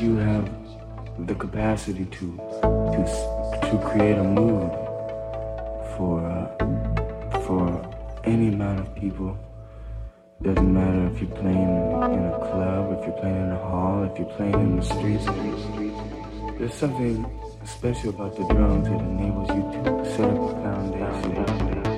you have the capacity to to to create a mood for uh, for any amount of people. Doesn't matter if you're playing in a club, if you're playing in a hall, if you're playing in the streets. There's something special about the drums that enables you to set up a foundation.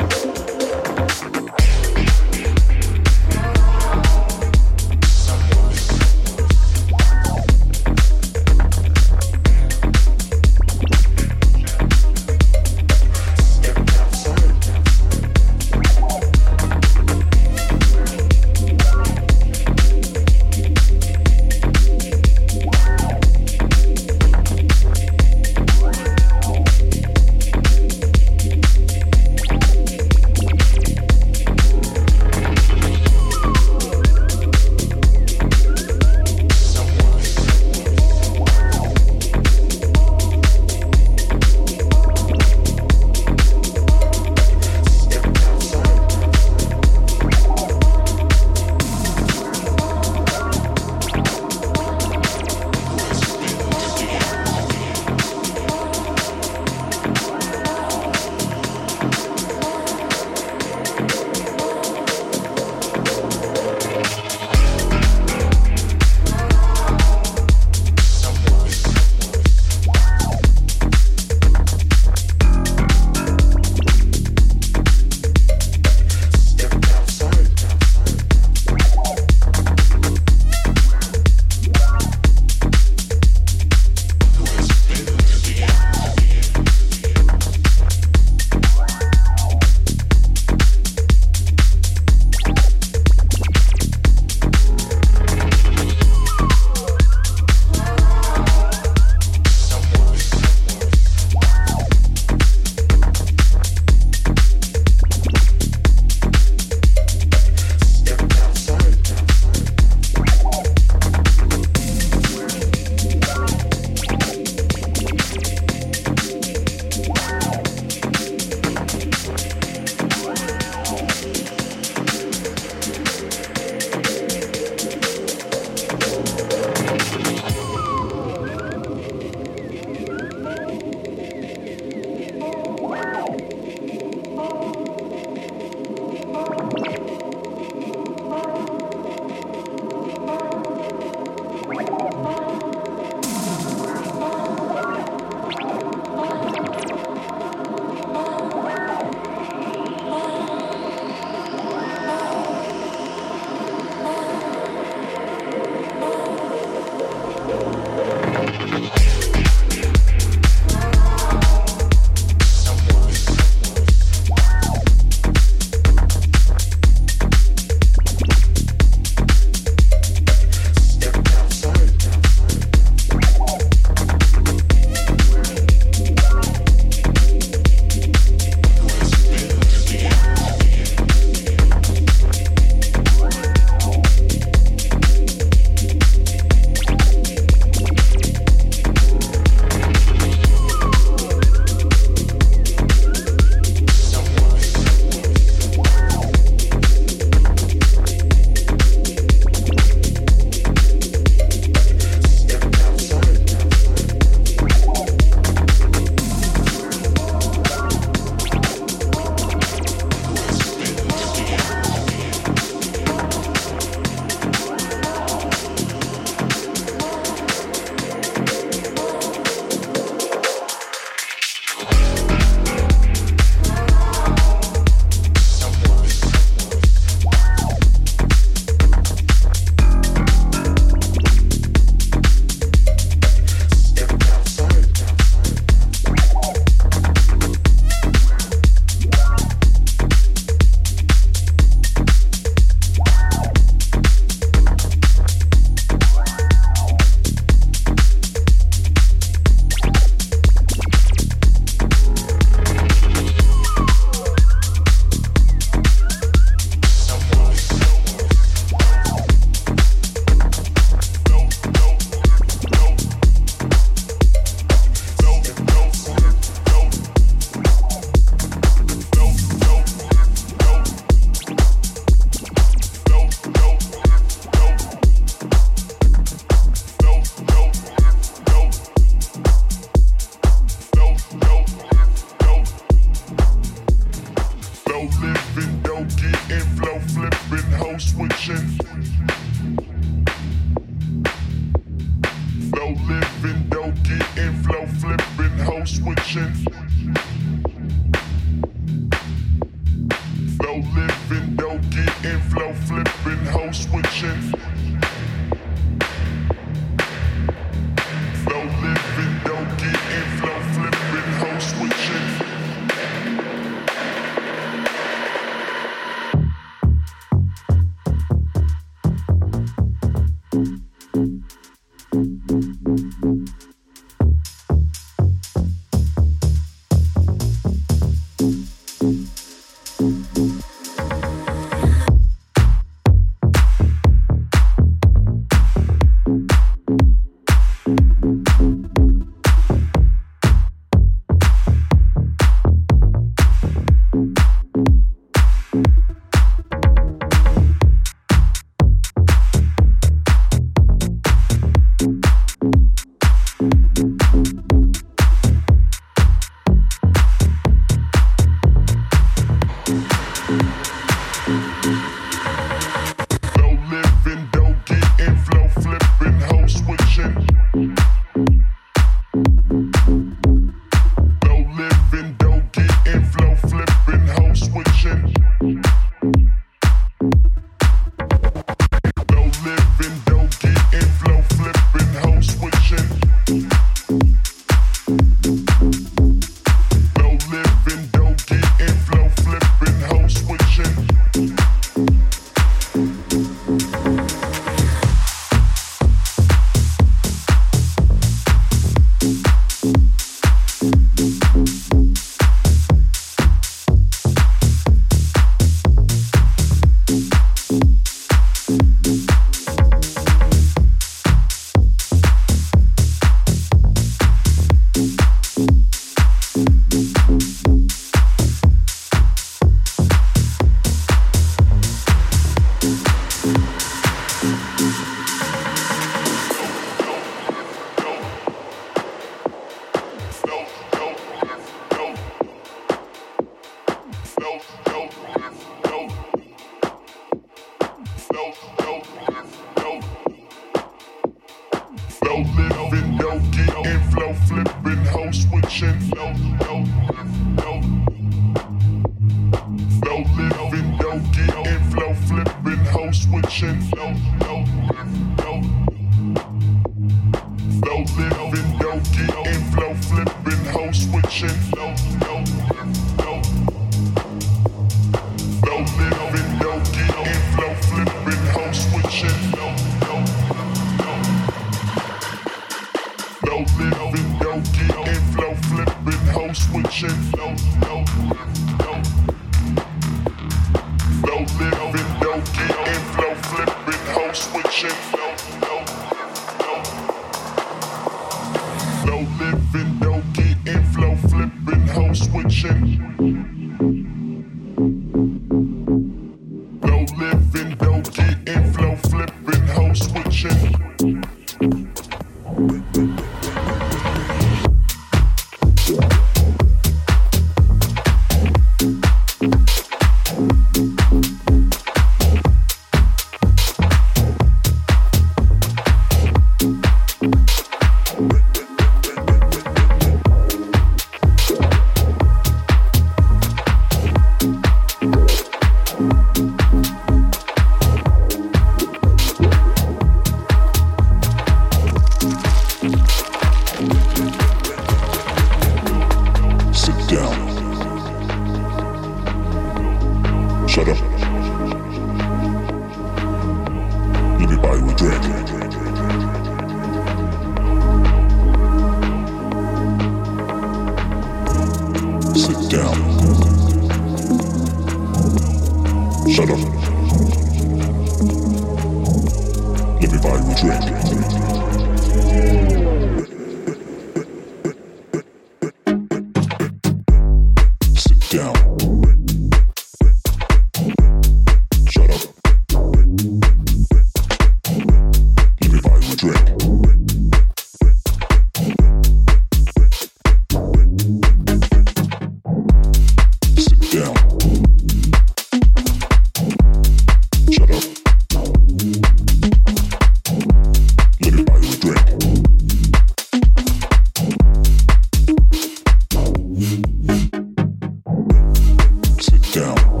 down.